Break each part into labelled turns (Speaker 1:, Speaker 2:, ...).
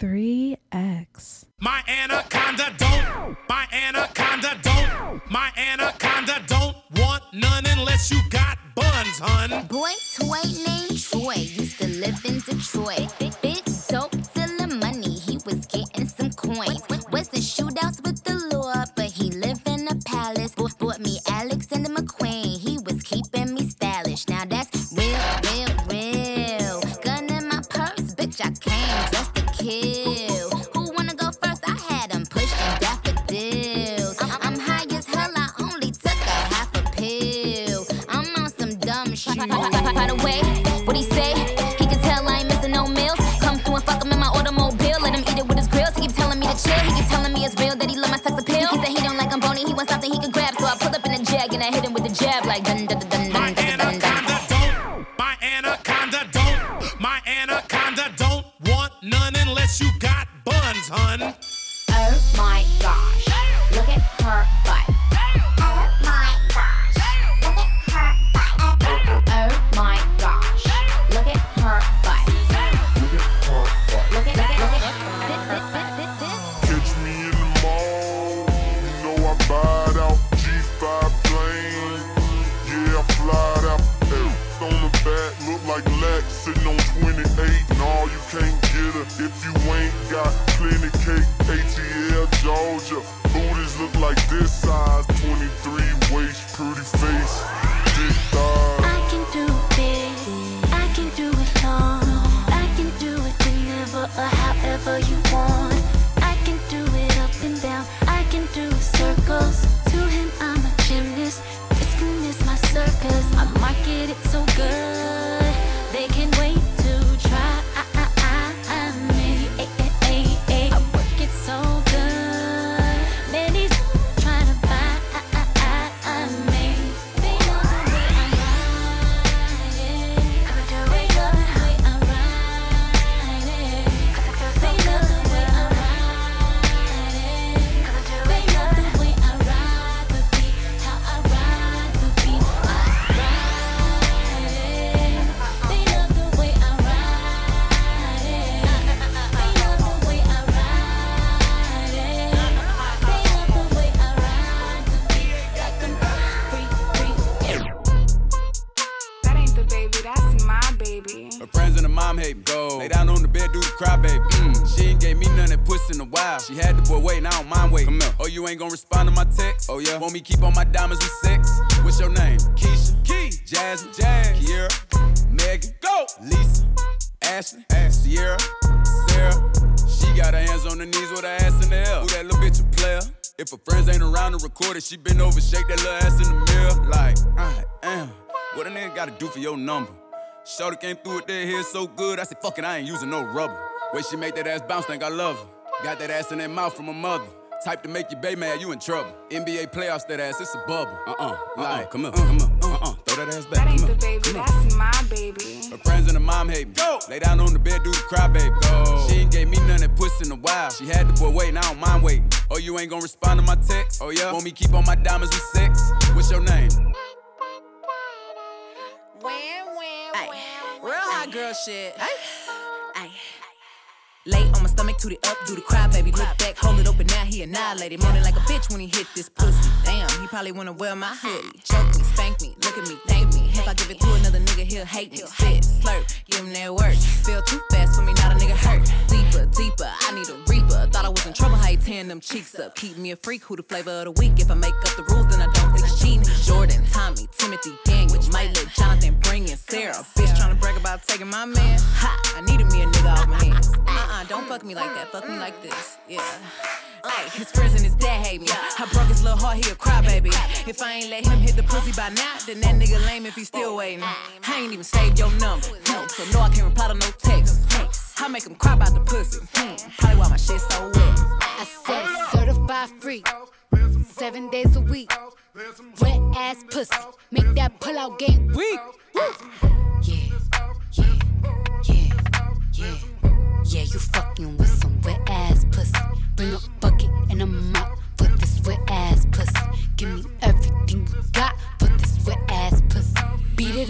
Speaker 1: 3X.
Speaker 2: My anaconda
Speaker 3: ain't
Speaker 4: gonna respond to my text? Oh, yeah. Want me keep on my diamonds with sex? What's your name? Keisha. Key. Jasmine. Jazz. Kiera. Megan. Go. Lisa. Ashley. Ash. Sierra. Sarah. She got her hands on her knees with her ass in the air. Who that little bitch a player? If her friends ain't around to record it, she been over, shake that little ass in the mirror. Like, I am. What a nigga gotta do for your number? Shorty came through with that hair so good, I said, fuck it, I ain't using no rubber. Way she make that ass bounce, think I love her. Got that ass in that mouth from her mother. Type to make your baby mad, you in trouble. NBA playoffs, that ass, it's a bubble. Uh-uh, uh-uh like, come here, come on, uh, uh, uh-uh, uh, throw that ass back,
Speaker 5: That ain't
Speaker 4: come
Speaker 5: the
Speaker 4: here.
Speaker 5: baby, that's my baby.
Speaker 4: Her friends and her mom hate me. Go. Lay down on the bed, do the cry, baby. Go. She ain't gave me none that puss in a while. She had the boy waiting, I don't mind waiting. Oh, you ain't gonna respond to my text? Oh, yeah? Want me keep on my diamonds with sex? What's your name?
Speaker 6: Ay, real hot girl shit. Ay. Lay on my stomach, toot it up, do the cry, baby. Look back, hold it open, now he annihilated. Moaning like a bitch when he hit this pussy. Damn, he probably wanna wear my hoodie. Choke me, spank me, look at me, thank me. If I give it to another nigga, he'll hate me. Spit, slurp, give him that work. Feel too fast for me, not a nigga hurt. Deeper, deeper, I need a reaper. Thought I was in trouble, how he tearing them cheeks up. Keep me a freak, who the flavor of the week. If I make up the rules, then I don't think cheating. Jordan, Tommy, Timothy, Daniel, might let Jonathan bring in Sarah. Bitch tryna brag about taking my man. Ha, I needed me a nigga off my hands. Uh-uh, don't fuck me like that, fuck me like this. Yeah. Ay, his friends and his dad hate me. I broke his little heart, he a crybaby. If I ain't let him hit the pussy by now, then that nigga lame if he still waiting. I ain't even saved your number, no, so no, I can't reply to no text. I make him cry about the pussy. Hmm, probably why my shit so wet.
Speaker 3: I said certified free, seven days a week. Wet ass pussy, make that pull out game weak. Yeah, yeah, yeah, yeah.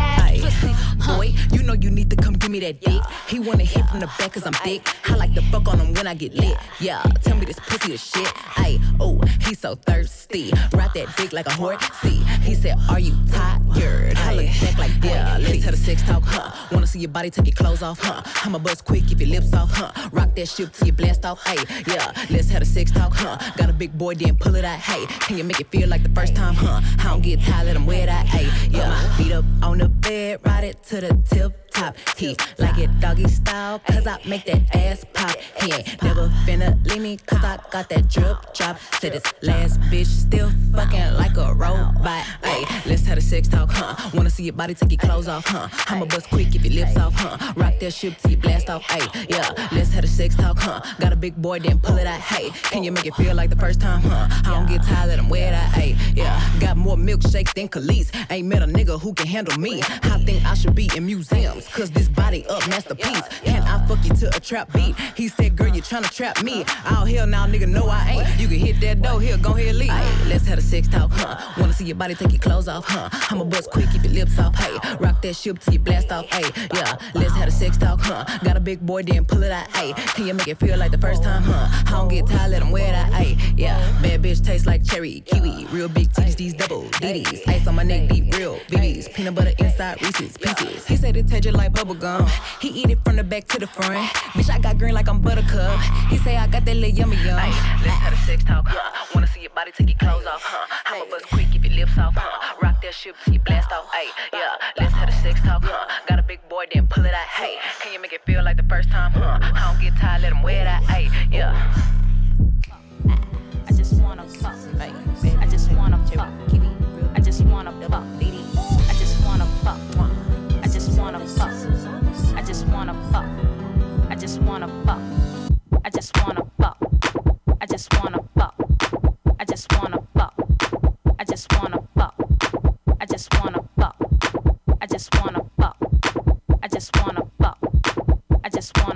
Speaker 3: ass pussy.
Speaker 6: Boy, you know you need to come give me that dick. He wanna hit from the back cause I'm thick. I like to fuck on him when I get lit. Yeah, tell me this pussy is shit. Ayy, oh, he's so thirsty. Ride that dick like a horse. See, he said, Are you tired? I look back like, boy, yeah, let's have a sex talk, huh? Wanna see your body take your clothes off, huh? I'ma bust quick if your lips off, huh? Rock that shit till you blast off, ayy, yeah, let's have a sex talk, huh? Got a big boy, then pull it out, hey. Can you make it feel like the first time, huh? I don't get tired, let him wear that, ayy, yeah. Beat up on the bed, ride it to the tip top. He like it doggy style, cause I make that ass pop. He ain't never finna leave me, cause I got that drip drop. To this last bitch still fucking like a robot. Ay, let's have a sex talk, huh? Wanna see your body take your clothes off, huh? I'ma bust quick if your lips off, huh? Rock that shit till you blast off, ay, yeah. Let's have a sex talk, huh? Got a big boy, then pull it out, hey. Can you make it feel like the first time, huh? I don't get tired, let him wear that, ay, yeah. Got more milkshake than Kelis. Ain't met a nigga who can handle me. I think I should be in museums, cause this body up masterpiece. Can I fuck you to a trap beat? He said, girl, you tryna trap me. Oh, hell now, nigga, no, I ain't. You can hit that door, here, go ahead, leave. Ay, let's have a sex talk, huh? Wanna see your body take your clothes off, huh? I'ma bust quick, keep your lips off, hey. Rock that shit till you blast off, hey. Yeah, let's have a sex talk, huh? Got a big boy, then pull it out, hey. Can you make it feel like the first time, huh? I don't get tired, let him wear that, hey. Yeah, bad bitch tastes like cherry, kiwi. Real big titties, these double DDs. Ice on my neck, deep, real BBs. Peanut butter inside Reese's pieces. He said it tasted like bubble gum. He eat it from the back to the front. Bitch, I got green like I'm buttercup. He say I got that little yummy yum. let's have a sex talk, huh? Wanna see your body take your clothes off, huh? I'ma bust quick, keep your lips off, huh? Rock that shit till you blast off, ay, yeah. Let's have a sex talk, huh? Got a big boy, then pull it out, hey. Can you make it feel like the first time, huh? I don't get tired, let him wear that, ay, yeah.
Speaker 7: I just wanna fuck. I just wanna fuck. I just wanna fuck. I wanna fuck. I just wanna fuck. I just wanna fuck. I just wanna fuck. I just wanna fuck. I just wanna fuck. I just wanna fuck. I just wanna fuck. I just wanna fuck. I just wanna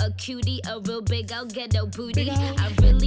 Speaker 8: a cutie, a real big old ghetto booty. I really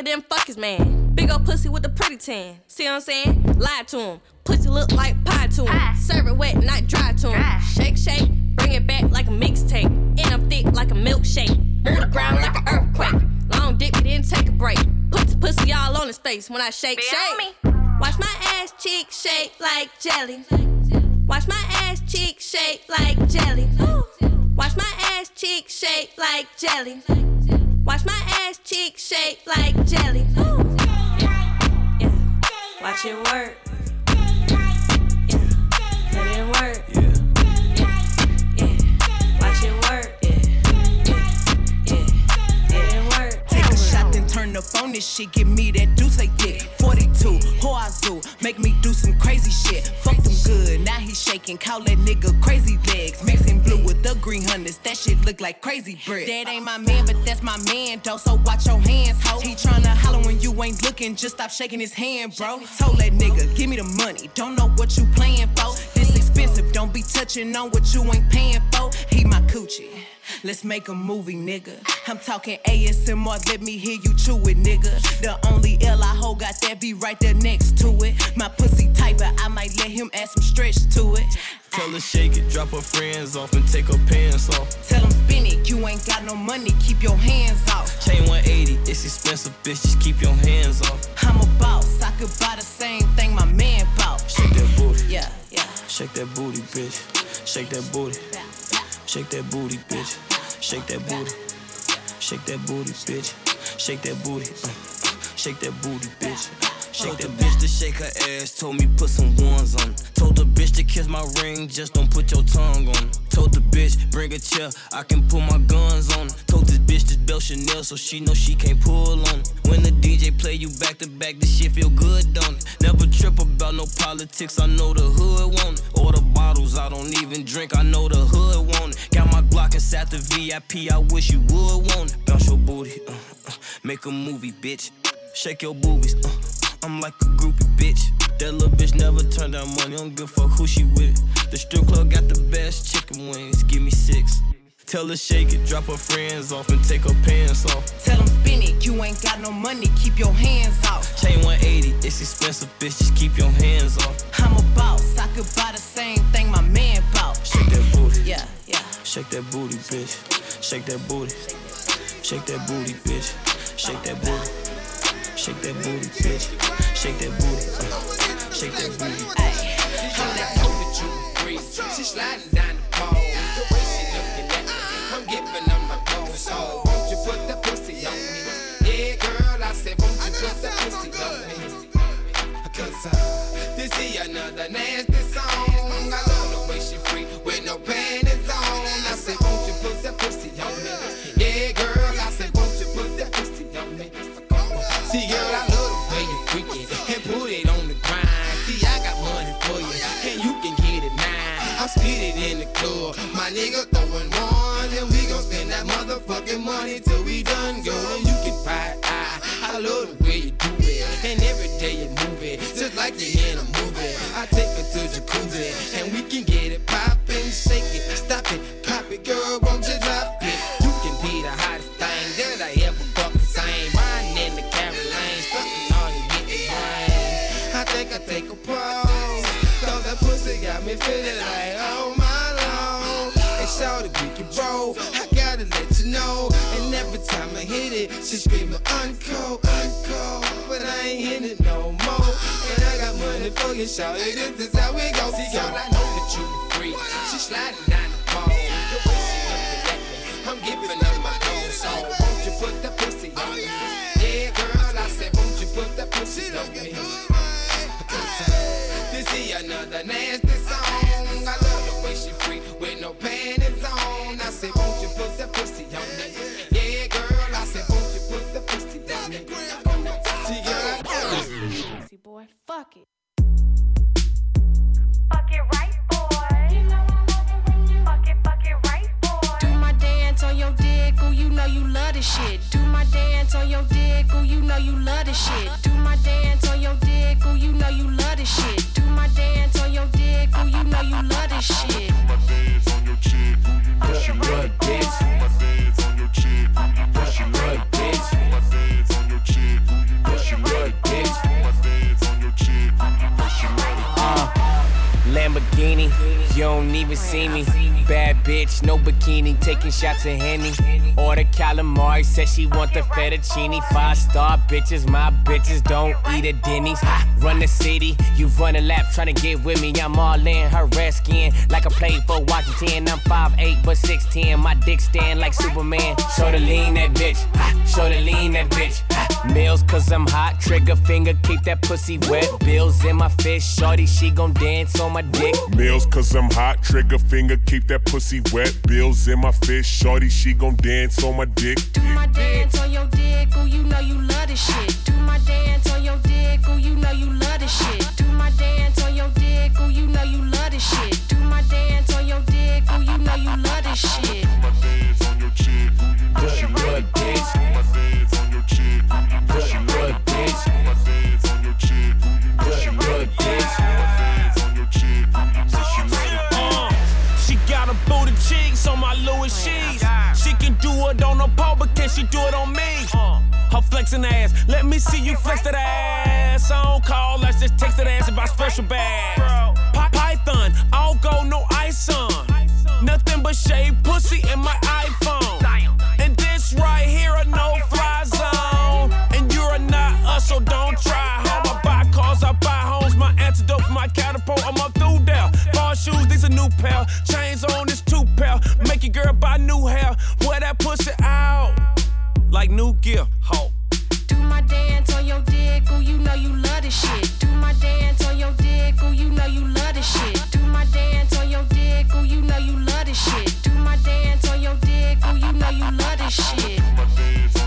Speaker 9: nigga, then fuck his man. Big ol' pussy with the pretty tan. See what I'm saying? Lie to him. Pussy look like pie to him. Ah. Serve it wet, not dry to him. Ah. Shake, shake. Bring it back like a mixtape. And I'm thick like a milkshake. Move the ground like an earthquake. Long dick, we didn't take a break. Put the pussy all on his face when I shake, shake. Watch my ass cheek shake like jelly. Watch my ass cheek shake like jelly. Watch my ass cheek shake like jelly. Watch my ass cheek shake like jelly. Yeah. Watch it work. Yeah. Put in work.
Speaker 6: On this shit. Give me that deuce they dick. 42, Hoazoo, make me do some crazy shit. Fuck them good, now he shaking. Call that nigga crazy legs. Mixing blue with the green hunters, that shit look like crazy bread. That ain't my man, but that's my man, though. So watch your hands, ho. He tryna holler when you ain't looking, just stop shaking his hand, bro. Told that nigga, give me the money. Don't know what you playing for. This expensive, don't be touching on what you ain't paying for. He my coochie. Let's make a movie, nigga. I'm talking ASMR, let me hear you chew it, nigga. The only L I hold got that be right there next to it. My pussy tight, but I might let him add some stretch to it.
Speaker 10: Tell her shake it, drop her friends off and take her pants off.
Speaker 6: Tell him spin it, you ain't got no money, keep your hands off.
Speaker 10: Chain 180, it's expensive, bitch, just keep your hands off.
Speaker 6: I'm a boss, I could buy the same thing my man bought.
Speaker 10: Shake that booty,
Speaker 6: Yeah, yeah.
Speaker 10: shake that booty, bitch. Shake that booty, shake that booty, bitch. Shake that booty, shake that booty, bitch. Shake that booty, shake that booty, bitch. Shake the bitch to shake her ass, told me put some ones on. Told the bitch to kiss my ring, just don't put your tongue on. Told the bitch, bring a chair, I can put my guns on. Told this bitch this belt Chanel, so she know she can't pull on. When the DJ play you back to back, this shit feel good, don't it? Never trip about no politics, I know the hood want it. All the bottles, I don't even drink, I know the hood want it. Got my Glock inside the VIP, I wish you would want it. Bounce your booty, uh, uh, make a movie, bitch. Shake your boobies, uh, I'm like a groupie, bitch. That little bitch never turned down money, I don't give a fuck who she with. The strip club got the best chicken wings, give me six. Tell her shake it, drop her friends off and take her pants off.
Speaker 5: Tell them spin it, you ain't got no money, keep your hands off.
Speaker 10: Chain 180, it's expensive, bitch, just keep your hands off.
Speaker 5: I'm a boss, I could buy the same thing my man bought.
Speaker 10: Shake that booty,
Speaker 5: Yeah, yeah.
Speaker 10: shake that booty, bitch. Shake that booty, shake that booty, bitch. Shake that booty, shake that booty, bitch. Shake that booty, uh, shake that booty.
Speaker 11: Like in a movie. For shout it. This is how we go. See, girl, I know that you be free. She sliding down the pole. The way she looking at me, I'm giving her my gold. So won't you put that pussy on me?
Speaker 12: Shots of Henny. Order calamari, said she want the fettuccine. Five star bitches, my bitches don't eat at Denny's. I Run the city, you run a lap trying to get with me. I'm all in her red skin, like I played for Washington. I'm 5'8 but 6'10, my dick stand like Superman. Show the lean that bitch, show the lean that bitch. Meals cause I'm hot, trigger finger, keep that pussy wet. Bills in my fist, shorty, she gon' dance on my dick.
Speaker 13: Meals cause I'm hot, trigger finger, keep that pussy wet. Bills in my fist, shorty, she gon' dance on my dick.
Speaker 5: Do my dance on your dick, ooh, you know you love this shit. Do my dance on your dick, ooh, you know you love this shit. Do my dance on your dick, ooh, you know you love this shit. Do my dance on your dick, ooh, you know you love this shit.
Speaker 12: Can she do it on me? Her flexing ass, let me see you flex that ass. I don't call, let's just text that ass about special bags. Py- Python, all go, no ice on. Nothing but shade pussy in my iPhone. And this right here a no fly zone. And you're not us, so don't try. Home, I buy cars, I buy homes. My antidote for my catapult, I'm up through there. Bar shoes, these a new pair. like new gear, ho. Do my dance on your dick, ooh, you know you love this shit. Do my dance on your dick, ooh, you know you love this shit. Do my dance on your dick, ooh, you know you love this shit.
Speaker 5: Do my dance on your dick, ooh, you know you love this shit.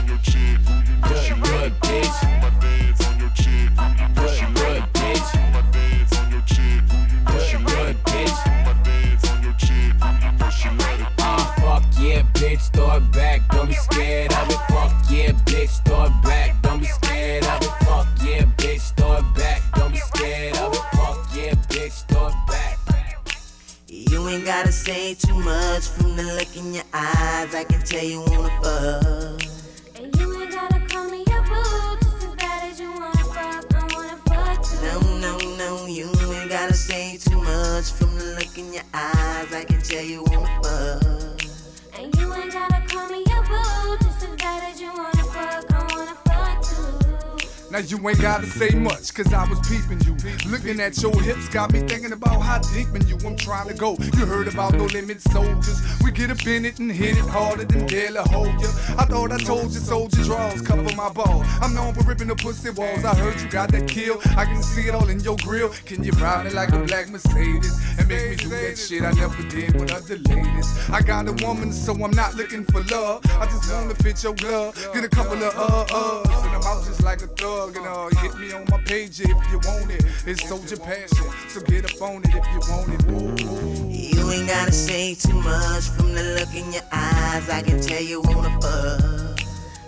Speaker 14: Say too much from the look in your eyes. I can tell you wanna fuck.
Speaker 9: And you ain't gotta call me a boo, just as bad as you wanna fuck. I wanna fuck too.
Speaker 14: No, no, no, you ain't gotta say too much from the look in your eyes. I can tell you
Speaker 15: Now you ain't gotta say much, cause I was peeping you. Looking at your hips got me thinking about how deep in you I'm trying to go. You heard about no limit soldiers. We get up in it and hit it harder than Dale hold ya. I thought I told you soldier draws cover my ball. I'm known for ripping the pussy walls. I heard you got that kill. I can see it all in your grill. Can you ride it like a black Mercedes and make me do that shit I never did with other ladies? I got a woman, so I'm not looking for love. I just wanna fit your glove. Get a couple of uh uhs, and I'm out just like a thug. And uh, hit me on my page if you want it. It's soldier passion, so get up on it if you want it. Ooh.
Speaker 14: You ain't gotta say too much from the look in your eyes. I can tell you wanna fuck.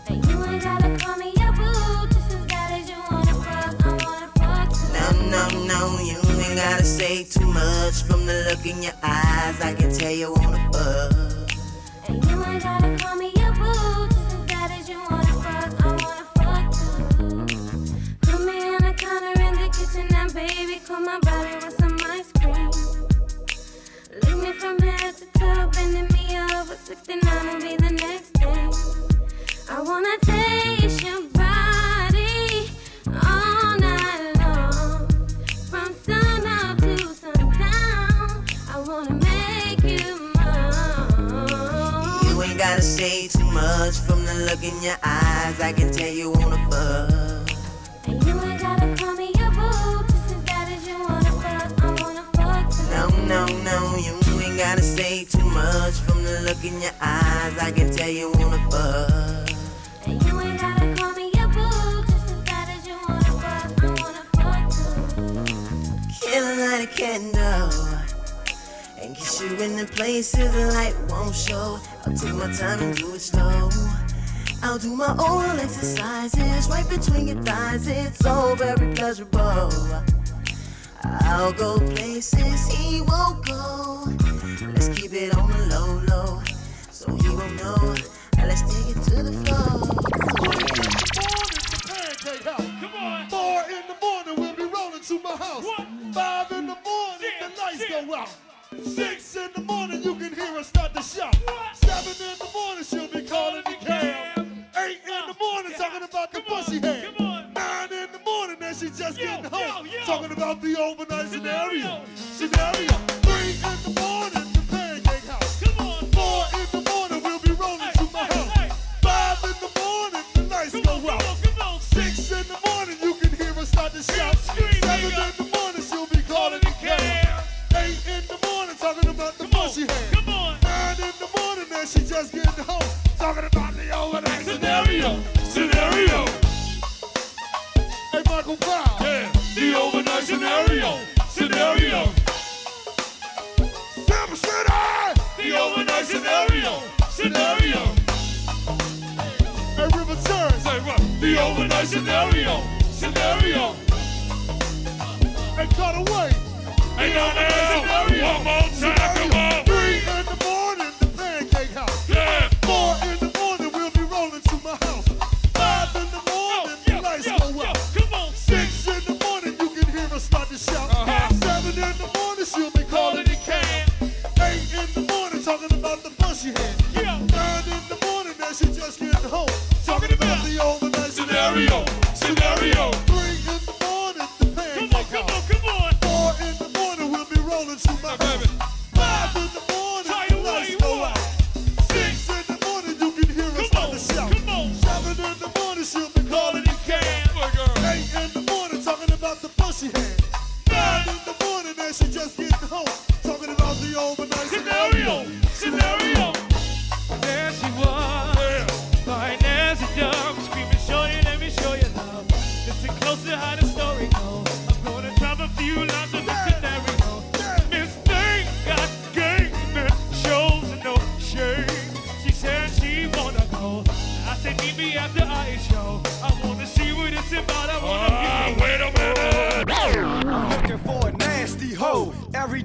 Speaker 9: And you ain't gotta call me a boo, just as bad as you wanna fuck. I wanna fuck.
Speaker 14: No, no, no, you ain't gotta say too much from the look in your eyes. I can tell you wanna fuck.
Speaker 9: And you ain't gotta call me Cool my body with some ice cream. Lick me from head to toe, bending me over 69 will be the next thing. I wanna taste your body all night long, from sun up to sundown. I wanna make you mine.
Speaker 14: You ain't gotta say too much from the look in your eyes. I can tell you wanna fuck. No, you ain't gotta say too much from the look in your eyes. I can tell you wanna fuck.
Speaker 9: And you ain't gotta call me a boo, just as bad as you wanna fuck. I wanna fuck too.
Speaker 14: Can I light a candle and kiss you in the places the light won't show? I'll take my time and do it slow. I'll do my own exercises right between your thighs. It's so very pleasurable. I'll go places he won't go. Let's keep it on the low, low, so he won't know. Now let's take it to the floor.
Speaker 16: Pancake house. Come on. Four in the morning, we'll be rolling to my house. Five in the morning, the lights go out. Six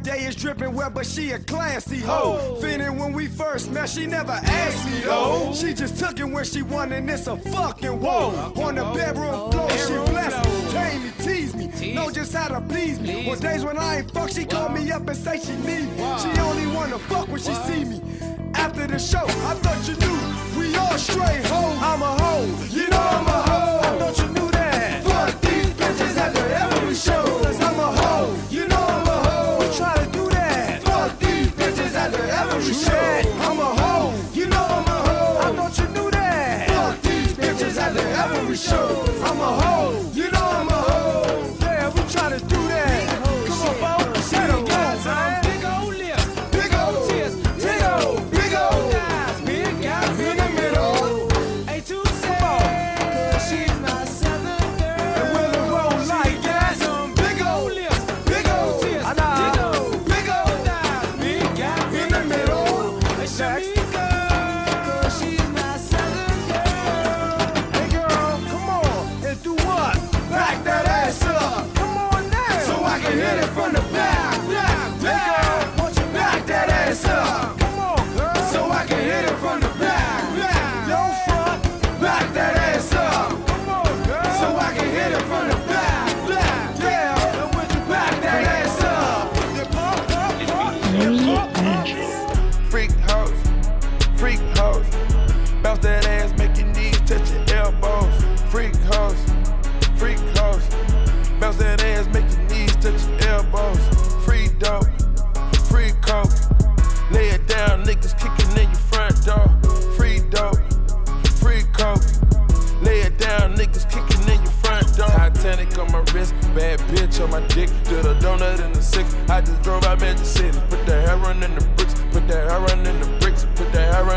Speaker 17: day is dripping wet, but she a classy hoe. Feeling when we first met, she never asked me though. She just took it when she won, and it's a fucking whoa. On the bedroom floor, she blessed me, tame me, tease me, know just how to please me. On days when I ain't fuck, she call me up and say she need me. She only wanna fuck when she see me. After the show, I thought you knew we all straight hoes. I'm a hoe, you know I'm a hoe. I thought you knew. show from
Speaker 18: a hole.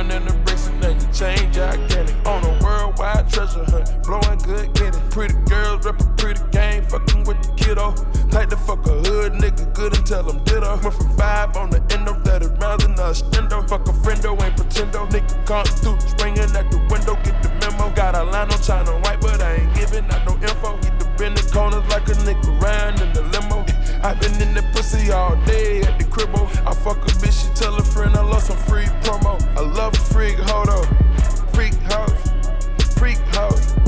Speaker 18: And in the bricks and nothing change gigantic. On a worldwide treasure hunt, blowing good getting. Pretty girls rep a pretty game, fucking with the kiddo. Tight the fuck a hood nigga, good and tell him ditto. Went from five on the end of that around in a stendo. Fuck a friendo, ain't pretendo. Nigga come through, springing at the window, get the memo. Got a line on China white, but I ain't giving out no info. Get the bend the corners like a nigga round in the limo. I've been in the pussy all day at the crib. I fuck a bitch, she tell a friend I love some free promo. I love a freak, hold up. Freak house, freak house.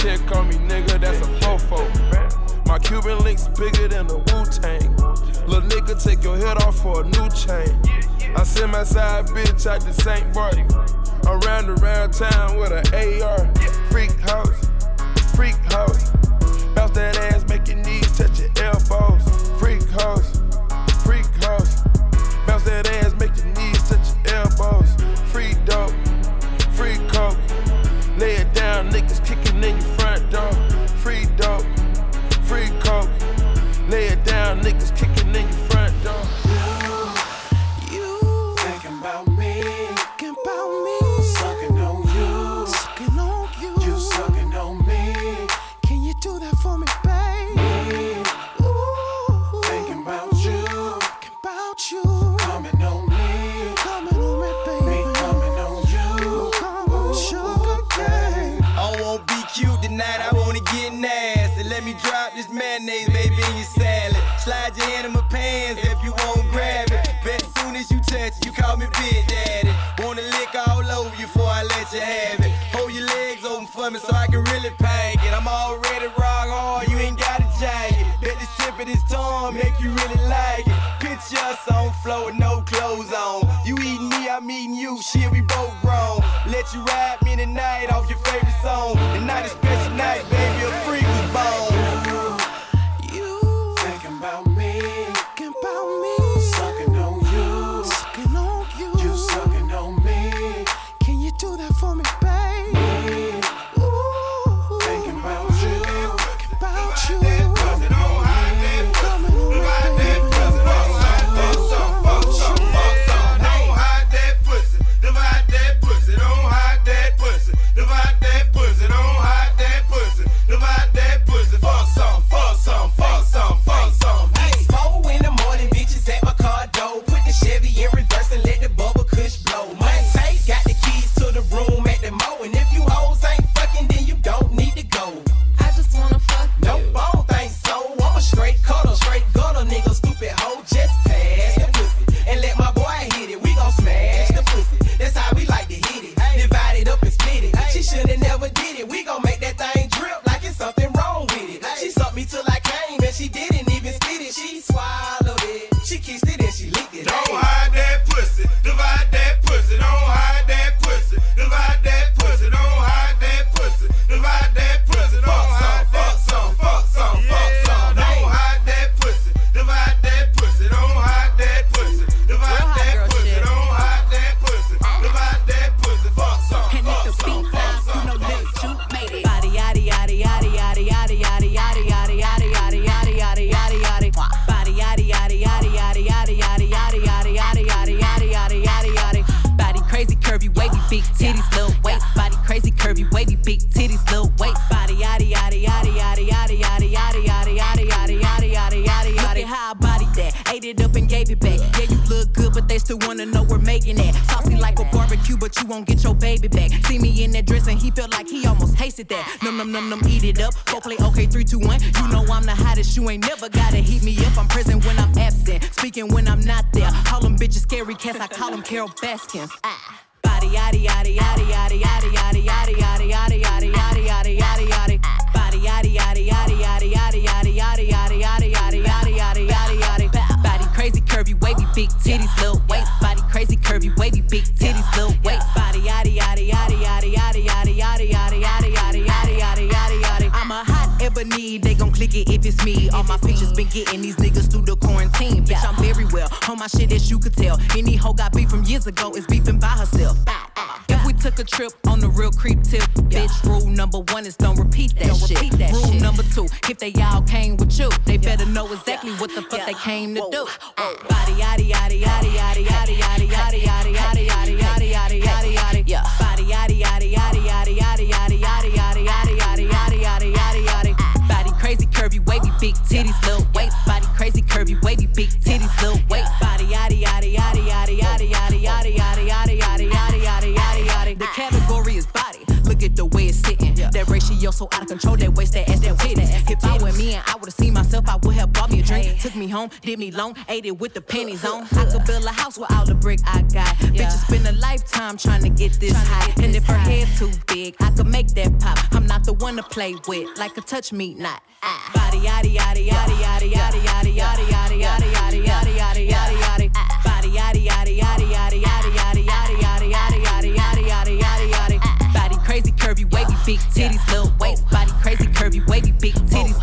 Speaker 18: check on me, nigga, that's a fofo. My Cuban link's bigger than a Wu Tang. Lil' nigga, take your head off for a new chain. I send my side bitch out to St. Barton. Around around town with an AR. Freak house, freak house.
Speaker 11: I'm
Speaker 6: Carole Baskin. ever need, they gon' click it if it's me. All my pictures been getting these niggas through the quarantine. Bitch, I'm very well. On my shit, as you could tell. Any hoe got beef from years ago is beefing by herself. If we took a trip on the real creep tip, bitch, rule number one is don't repeat that
Speaker 5: don't
Speaker 6: shit.
Speaker 5: Repeat that
Speaker 6: rule
Speaker 5: shit.
Speaker 6: number two, if they all came with you, they better know exactly what the fuck they came to do. Body, yaddy, yaddy, yaddy, yaddy, yaddy, yaddy, yaddy, yaddy, yaddy, yaddy, yaddy, yaddy, yaddy, yaddy, yaddy, big titties, little waist body, crazy curvy, wavy, big titties, little waist body, yada yada yada. yo so out of control. That waste that ass, that witness. If I were me and I would've seen myself, I would have bought me a drink. Took me home, did me long, ate it with the pennies on. I could build a house with all the brick I got. Yeah. Bitches spend a lifetime trying to get this high. and if her head too big, I could make that pop. I'm not the one to play with, like a touch me not. Body, yaddy, yaddy, yaddy, yaddy, yaddy, yaddy, yaddy, yaddy, yaddy, yaddy, yaddy, yaddy, yaddy. speak. Titties, little waist, body crazy, curvy, wavy, big titties.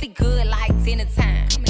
Speaker 19: pussy good like dinner time.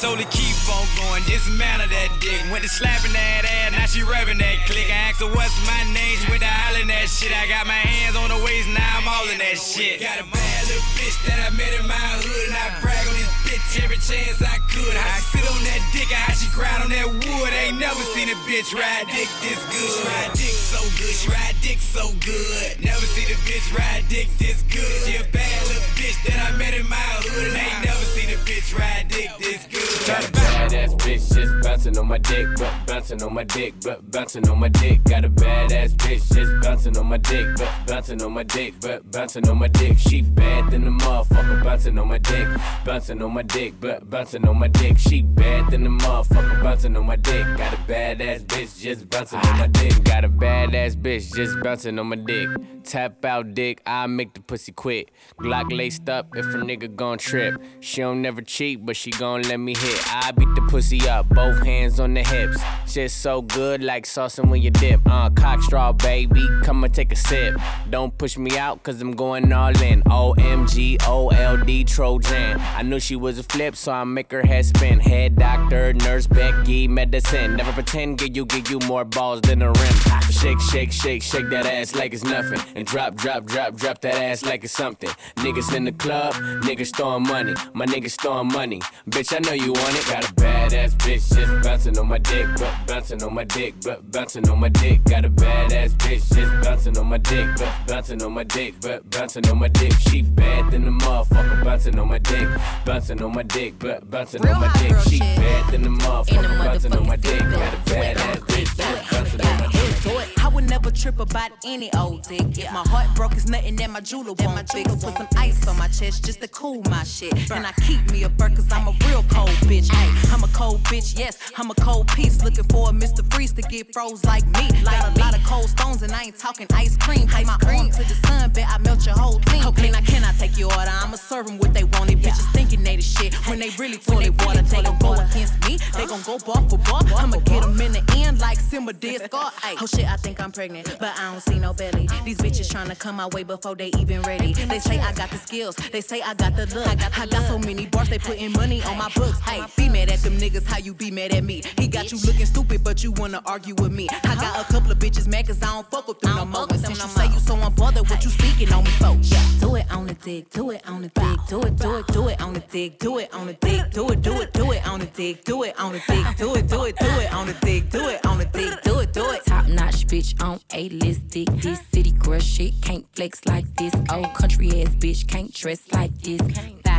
Speaker 11: Told her keep on going, dismantle that dick. Went to slapping that ass, now she rubbing that click. I asked her what's my name, she went to hollering that shit. I got my hands on her waist, now I'm all in that shit. Got a a bitch ride dick this good. Ride dick so good, she ride dick so good. Never seen a bitch ride dick this good. She a bad little bitch that I met in my hood, and ain't never seen a bitch ride dick this good.
Speaker 12: Got a badass bitch just bouncing on my dick, but bouncing on my dick, but bouncing on my dick. Got a badass bitch just bouncing on my dick, but bouncing on my dick, but bouncing on my dick. She bad than the motherfucker, bouncing on my dick, bouncing on my dick, but bouncing on my dick. She bad than the motherfucker, bouncing on my dick. Got a badass bitch just bouncing on my dick. Got a badass bitch just bouncing on my dick. Tap out dick, I make the pussy quit. Glock laced up if a nigga gon' trip. She don't never cheat, but she gon' let me hit. I beat the pussy up, both hands on the hips. Shit so good like saucing when you dip. Uh, cock straw, baby, come and take a sip. Don't push me out, cause I'm going all in. OMG, OLD, Trojan. I knew she was a flip, so I make her head spin. Head doctor, nurse, Becky, medicine. Never pretend, give you, give you more balls than a rim. Shake, shake, shake, shake that ass like it's nothing. And drop, drop, drop, drop that ass like it's something. Niggas in the club, niggas throwing money. My niggas throwing money. Bitch, I know you want it. Got a badass bitch just bouncing on my dick, but bouncing on my dick, but bouncing on my dick. Got a badass bitch just bouncing on my dick, but bouncing on my dick, but bouncing on my dick. She bad than the motherfucker, bouncing on my dick, bouncing on my dick, but bouncing on my dick. She bad than the motherfucker, bouncing on my dick. Got a badass bitch just bouncing on my dick.
Speaker 6: I would never trip about any old dick. If my heart broke, it's nothing that my jeweler won't fix. Put some ice on my chest just to cool my shit. And I keep me a bird cause I'm a real cold bitch. Ay, I'm a cold bitch, yes, I'm a cold piece. Looking for a Mr. Freeze to get froze like me. Got a lot of cold stones and I ain't talking ice cream. Take my arm to the sun, bet I melt your whole team. Okay, now can I take your order? I'ma serve them what they want. It bitches thinking they the shit. When they really toilet water, they gon' go against me. They gon' go bar for bar. I'ma get them in the end like Simba did Scar. Ay, shit, I think I'm pregnant, but I don't see no belly. These bitches tryna come my way before they even ready. They say I got the skills, they say I got the look. I got, I got so many bars, they putting money on my books. Hey, be mad at them niggas, how you be mad at me? He got you looking stupid, but you wanna argue with me. I got a couple of bitches mad cause I don't fuck with them no more. And since you say you so unbothered, what you speaking on me for? Yeah, do it on the dick, do it on the dick, do it, do it, do it on the dick, do it on the dick, do it, do it, do it on the dick, do it on the dick, do it, do it, do it on the dick, do it
Speaker 19: bitch on a list dick. This city girl shit can't flex like this. Old country ass bitch can't dress like this.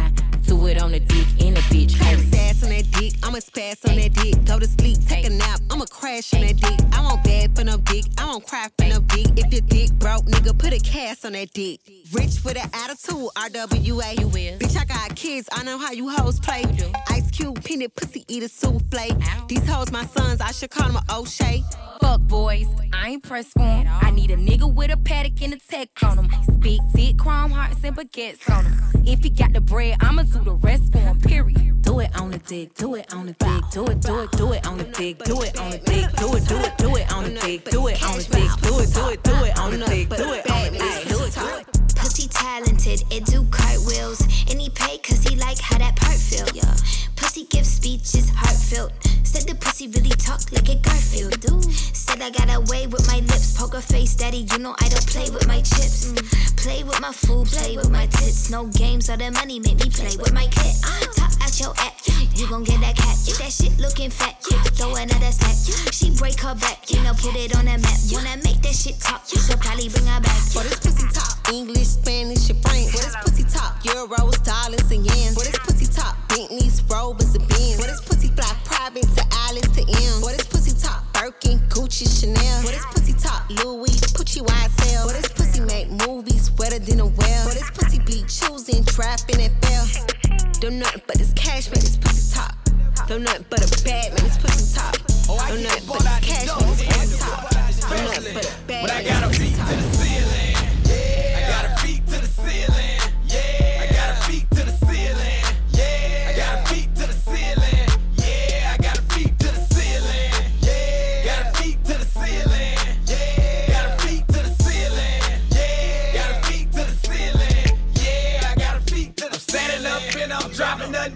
Speaker 19: Do it on the dick in a bitch.
Speaker 20: Have sass on that dick, I'ma spaz on that dick. Go to sleep, take a nap, I'ma crash on that dick. I won't bad for no dick, I won't cry for no dick. If your dick broke, nigga, put a cast on that dick. Rich with an attitude, RWA. You will. Bitch, I got kids, I know how you hoes play. Ice Cube, peanut pussy, eat a souffle. These hoes my sons, I should call them a O'Shea.
Speaker 19: Fuck boys, I ain't pressed for 'em. I need a nigga with a Patek and a tech on him. Big dick, chrome hearts and baguettes on him. If he got the bread, I'ma do the rest for him, period.
Speaker 6: Do it on the dick, do it on the dick, do it, do it, do it on the dick, do it on the dick, do it, do it, do it on the dick, do it on the dick, do it, do it, do it on the dick, do it on the dick, do it, do it.
Speaker 21: Pussy talented, it do cartwheels. And he pay cause he like how that part feel, yeah. Pussy give speeches, heartfelt. Said the pussy really talk like a Garfield. Do. Said I got away with my lips, poker face, daddy. You know I don't play with my chips. Mm. Play with my food, play with my tits. No games or the money make me play with my kit. Ah. Top out your act, you gon' get that cat. If that shit looking fat, throw another stack. She break her back, you know, put it on the map. Wanna make that shit talk, you should probably bring her back.
Speaker 20: For this pussy top, English, Spanish, and French. For this pussy top, Euros, dollars, and yens. For this pussy top, Bentleys, Rovers, and Benz. For this pussy fly private to islands to M. For this pussy top, Birkin, Gucci, Chanel. For this pussy top, Louis, Pucci, YSL. For this pussy make movies wetter than a well. For this pussy be choosing, trapping, and fail. Don't nothing but this cash, man, this pussy top. Don't nothing but a bad man, this pussy top. Don't nothing but this cash, man, this pussy top. Don't nothing but a bad
Speaker 11: When I nothing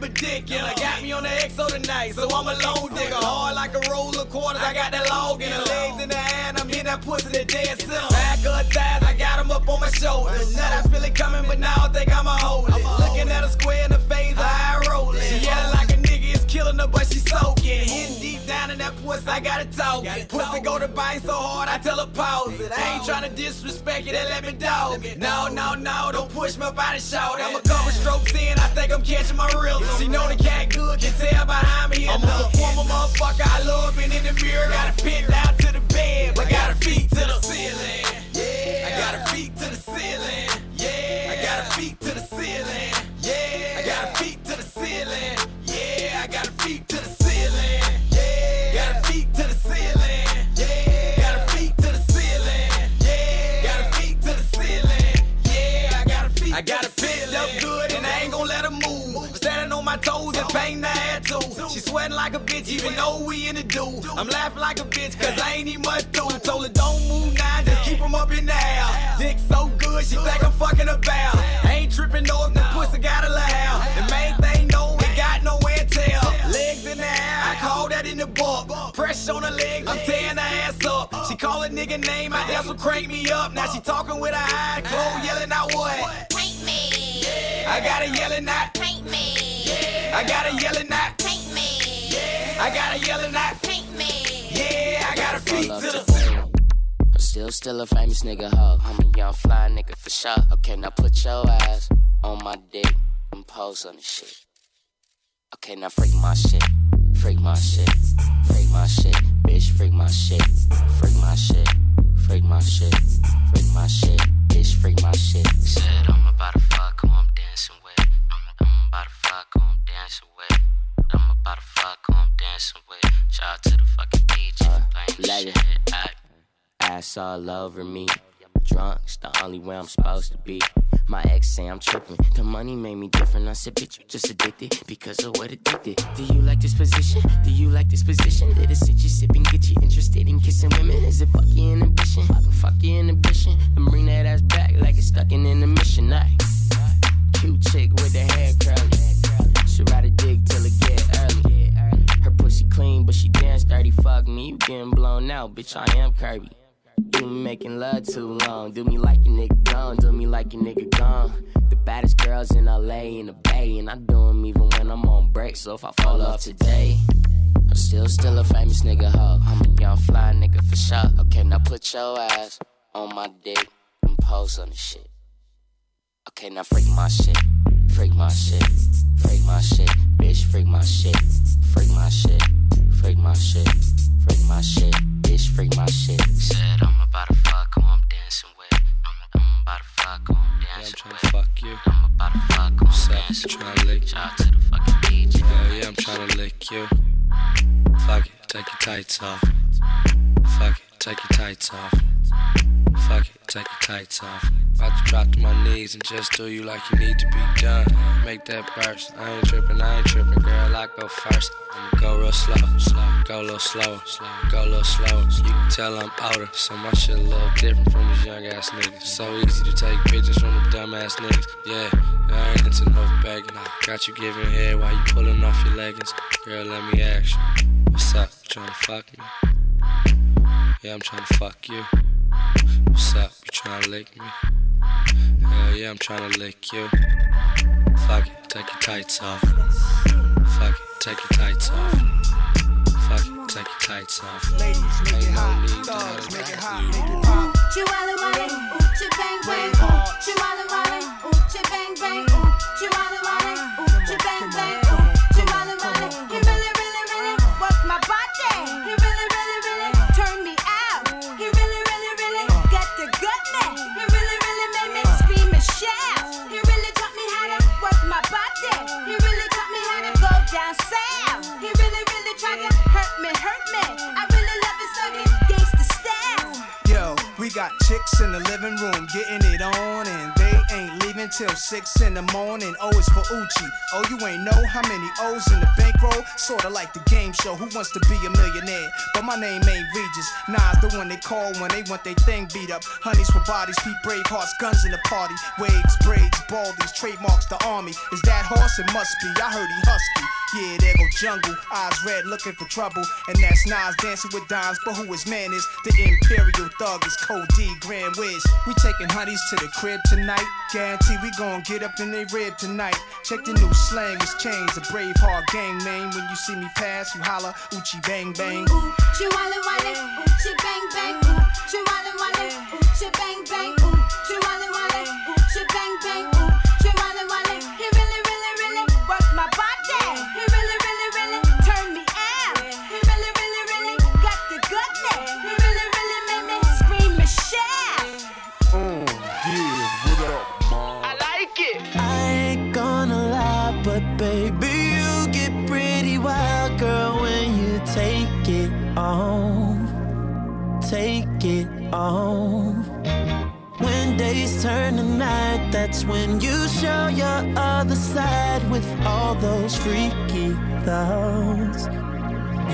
Speaker 11: but dick. And I got me on the XO tonight, so I'm a lone digger. Hard like a roll of quarters, I got that log in the legs in the hand. I'm hitting that pussy the dead center. Back of thighs, I got him up on my shoulders. Nut, I feel it coming, but now I think I'ma hold it. Looking at her square in the face, I roll it. She her, but she soaking. Hitting deep down in that pussy, I gotta talk. it. Pussy go to bite so hard, I tell her pause it. I ain't tryna disrespect you, they let me dog it. No, no, no, don't push out of shout. I'm a couple strokes in, I think I'm catching my rhythm. She know the cat good, can tell behind me. I'm a performer, motherfucker, I love being in the mirror. Got a down to the bed, but got her feet to the ceiling. Yeah, I got her feet to the ceiling. Yeah, I got her feet to the ceiling. Yeah, I got her feet to the ceiling. Feet to the ceiling. Yeah, got her feet to the ceiling. Yeah, got her feet to the ceiling. Yeah, got her feet to the ceiling. Yeah, I got her feet. I got her feet up good and I ain't gonna let her move. Standing on my toes and painting the attitude. She sweating like a bitch even though we in the do. I'm laughing like a bitch cause I ain't even much through. Told her don't move now, just keep up in the air. Dick so good, she think I'm fucking about. I ain't tripping though if the pussy got a loud. The book. Pressure on her legs, I'm tearing her ass up. She call a nigga name, I that's what crank me up. Now she talking with her eyes closed, yelling out what?
Speaker 21: Paint me.
Speaker 11: I got her yelling out.
Speaker 21: Paint me.
Speaker 11: I got her yelling out.
Speaker 21: Paint me.
Speaker 11: I got her yelling out.
Speaker 21: Paint me.
Speaker 11: Yeah, I got her feet
Speaker 22: up
Speaker 11: to
Speaker 22: to
Speaker 11: the
Speaker 22: the I'm still, still a famous nigga, ho. I'm a young fly nigga for sure. Okay, now put your ass on my dick and pose on the shit. Okay, now freak my shit. Freak my shit. Freak my shit. Bitch, freak my shit. Freak my shit. Freak my shit. Freak my shit. Bitch, freak my shit. Said I'm about to fuck who I'm dancing with. I'm, I'm about to fuck who I'm dancing with. I'm about to fuck who I'm dancing with. Shout out to the fucking beach uh, if you playing shit. Ay. Ass all over me. Drunk, it's the only way I'm supposed to be. My ex say I'm tripping. The money made me different. I said, bitch, you just addicted because of what addicted. Do you like this position? Do you like this position? Did it sit you sipping, get you interested in kissing women? Is it fuck your inhibition? Fuck your inhibition. And bring that ass back like it's stuck in intermission. Night. Cute chick with the hair curly. She ride a dick till it get early. Her pussy clean, but she dance dirty. Fuck me, you getting blown out, bitch. I am Kirby. You making love too long. Do me like a nigga gone, do me like a nigga gone. The baddest girls in LA in the Bay, and I do 'em even when I'm on break. So if I fall off today, I'm still, still a famous nigga, ho. I'm a young fly nigga for sure. Okay, now put your ass on my dick and pose on the shit. Okay, now freak my shit. Freak my shit. Freak my shit. Bitch, freak my shit. Freak my shit. Freak my shit. Freak my shit. Bitch, freak my shit. Said I'm about to fuck who I'm dancing with. I'm, I'm about to fuck who I'm dancing
Speaker 23: I'm trying
Speaker 22: with.
Speaker 23: to fuck you.
Speaker 22: I'm about to fuck who I'm
Speaker 23: up?
Speaker 22: dancing
Speaker 23: Trying to lick
Speaker 22: with. Shout out to the fucking beach.
Speaker 23: Hell yeah, I'm trying to lick you. Fuck it, take your tights off. Fuck it, take your tights off. Fuck it, take your tights off. About to drop to my knees and just do you like you need to be done. Make that burst. I ain't tripping, I ain't tripping, girl. I go first. I'ma go real slow, slow. Go a little slower, slow. Go a little slower. You can tell I'm older, so my shit a little different from these young ass niggas. So easy to take pictures from the dumb ass niggas. Yeah, I ain't into no begging. Got you giving head while you pulling off your leggings. Girl, let me ask you. What's up? You trying to fuck me? Yeah, I'm trying to fuck you. What's up? You trying to lick me? Hell yeah, I'm trying to lick you. Fuck it, take your tights off. Fuck it, take your tights off. Fuck it, take your tights off.
Speaker 17: Ladies, make it
Speaker 23: no
Speaker 17: hot.
Speaker 23: need to
Speaker 17: Thugs,
Speaker 23: have
Speaker 17: make it
Speaker 23: that.
Speaker 17: hot. Make it pop.
Speaker 7: Chihuahua Wally, ooh, chi bang bang, ooh, Chihuahua got
Speaker 17: chicks in the living room getting it on, and they ain't leaving
Speaker 15: till 6 in the morning. Oh, o is for Oochie. Oh, you ain't know how many O's in the bankroll? Sorta like the game show, Who Wants to Be a Millionaire? But my name ain't Regis. Nas the one they call when they want their thing beat up. Honeys for bodies, beat brave hearts, guns in the party. Waves, braids, baldies, trademarks the army. Is that horse? It must be. I heard he husky. Yeah, there go jungle. Eyes red, looking for trouble. And that's Nas dancing with dimes. But who his man is? The Imperial Thug is Code D, Grand Wiz. We taking honeys to the crib tonight. Guarantee we gon' get up in they rib tonight. Check the new slang, it's changed. A brave heart gang name. When you see me pass, you holla, Oochie bang bang.
Speaker 24: She wale wale, ooh, she bang bang, ooh, wale wale, ooh, she bang bang, ooh, ooh,
Speaker 10: When days turn to night, that's when you show your other side with all those freaky thoughts.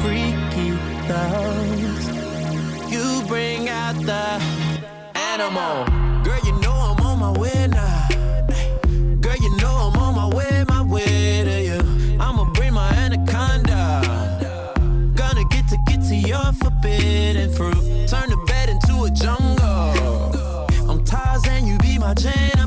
Speaker 10: Freaky thoughts. You bring out the animal. Girl, you know I'm on my way now. Girl, you know I'm on my way, my way to you. I'ma bring my anaconda. Gonna get to get to your forbidden fruit. Tarzan,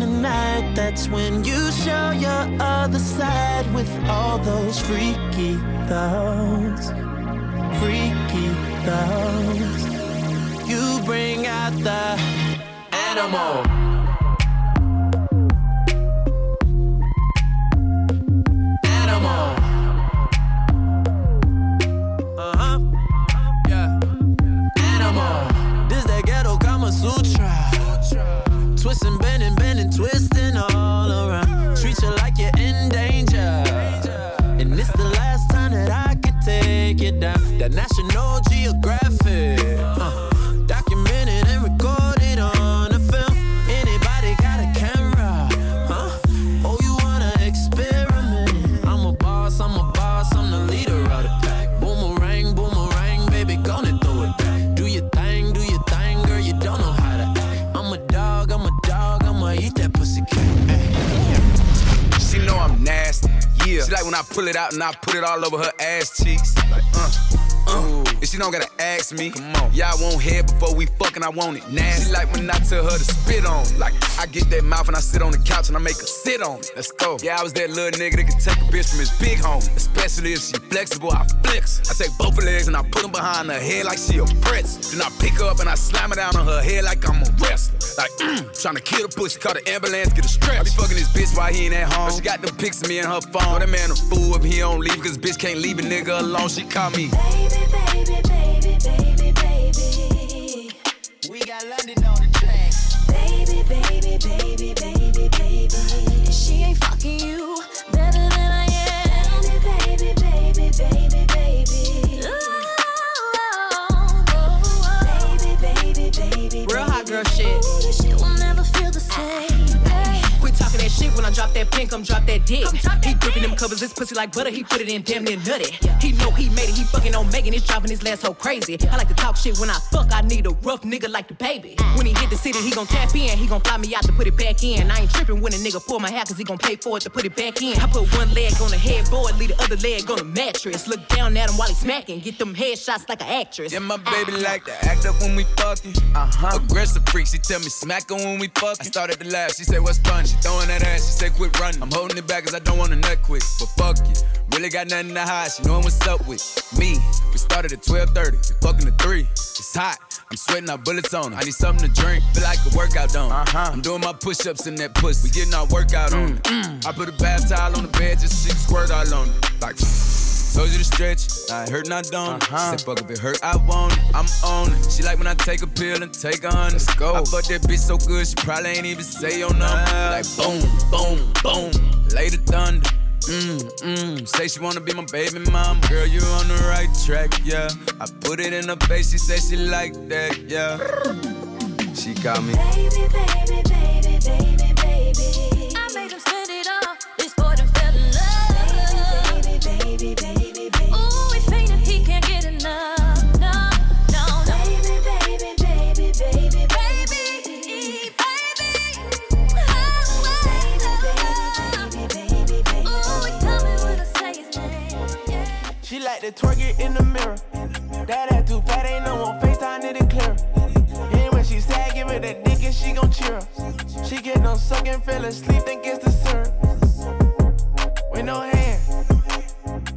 Speaker 10: turn night, that's when you show your other side with all those freaky thoughts. Freaky thoughts. You bring out the. Animal.
Speaker 4: Pull it out and I put it all over her ass cheeks. Like, uh. And she don't gotta ask me. Come on. Yeah, I want head before we fucking, I want it nasty. She like when I tell her to spit on. it. Like, I get that mouth and I sit on the couch and I make her sit on it. Let's go. Yeah, I was that little nigga that could take a bitch from his big home. Especially if she flexible, I flex. I take both her legs and I put them behind her head like she a pretzel. Then I pick her up and I slam her down on her head like I'm a wrestler. Like, mm, trying to kill the pussy, call the ambulance, get a stretch. I be fucking this bitch while he ain't at home. But she got them pics of me in her phone. That man a fool if he don't leave, cause bitch can't leave a nigga alone. She call me.
Speaker 24: Baby, baby, baby, baby.
Speaker 25: We got London on the track.
Speaker 24: Baby, baby, baby, baby, baby. She ain't fucking you better than I am. Baby, baby, baby, baby,
Speaker 6: shit when I drop that pin, come drop that dick. He gripping them covers, his pussy like butter, he put it in damn near nutty. He know he made it, he fucking on Megan, it's driving his last so crazy. I like to talk shit when I fuck, I need a rough nigga like the baby. When he hit the city, he gon' tap in, he gon' fly me out to put it back in. I ain't tripping when a nigga pull my hair, cause he gon' pay for it to put it back in. I put one leg on the headboard, leave the other leg on the mattress. Look down at him while he smacking, get them headshots like an actress.
Speaker 4: Yeah, my baby like to act up when we fucking. Uh-huh. Aggressive freak, she tell me smack her when we fucking. I started to laugh, she said, what's fun? She throwing that ass, she said, quit running. I'm holding it back cause I don't wanna nut quick. But fuck it, really got nothing to hide, she knowin' what's up with me. We started at 12.30, we fucking at 3. It's hot, I'm sweating out bullets on her. I need something to drink, feel like a workout on. Uh-huh. I'm doing my push-ups in that pussy. We getting our workout on. it. I put a bath towel on the bed, just shit squirt all on it. Like. Told you to stretch, I hurt not don't. Uh-huh. She said fuck if it hurt, I want it. I'm on it. She like when I take a pill and take a hundred. Let's go. I fuck that bitch so good, she probably ain't even say your number. Like boom, boom, boom, lay the thunder. Mm, mm, say she wanna be my baby mama. Girl, you on the right track, yeah. I put it in her face, she said she like that, yeah. She got me.
Speaker 9: Baby, baby, baby, baby, baby. I made him
Speaker 26: to twerk it in the mirror. That ass too fat, ain't no more FaceTime, it is clear. And when she sad, give her that dick and she gon' cheer her. She get no sucking, fell asleep, think it's the syrup. With no hand.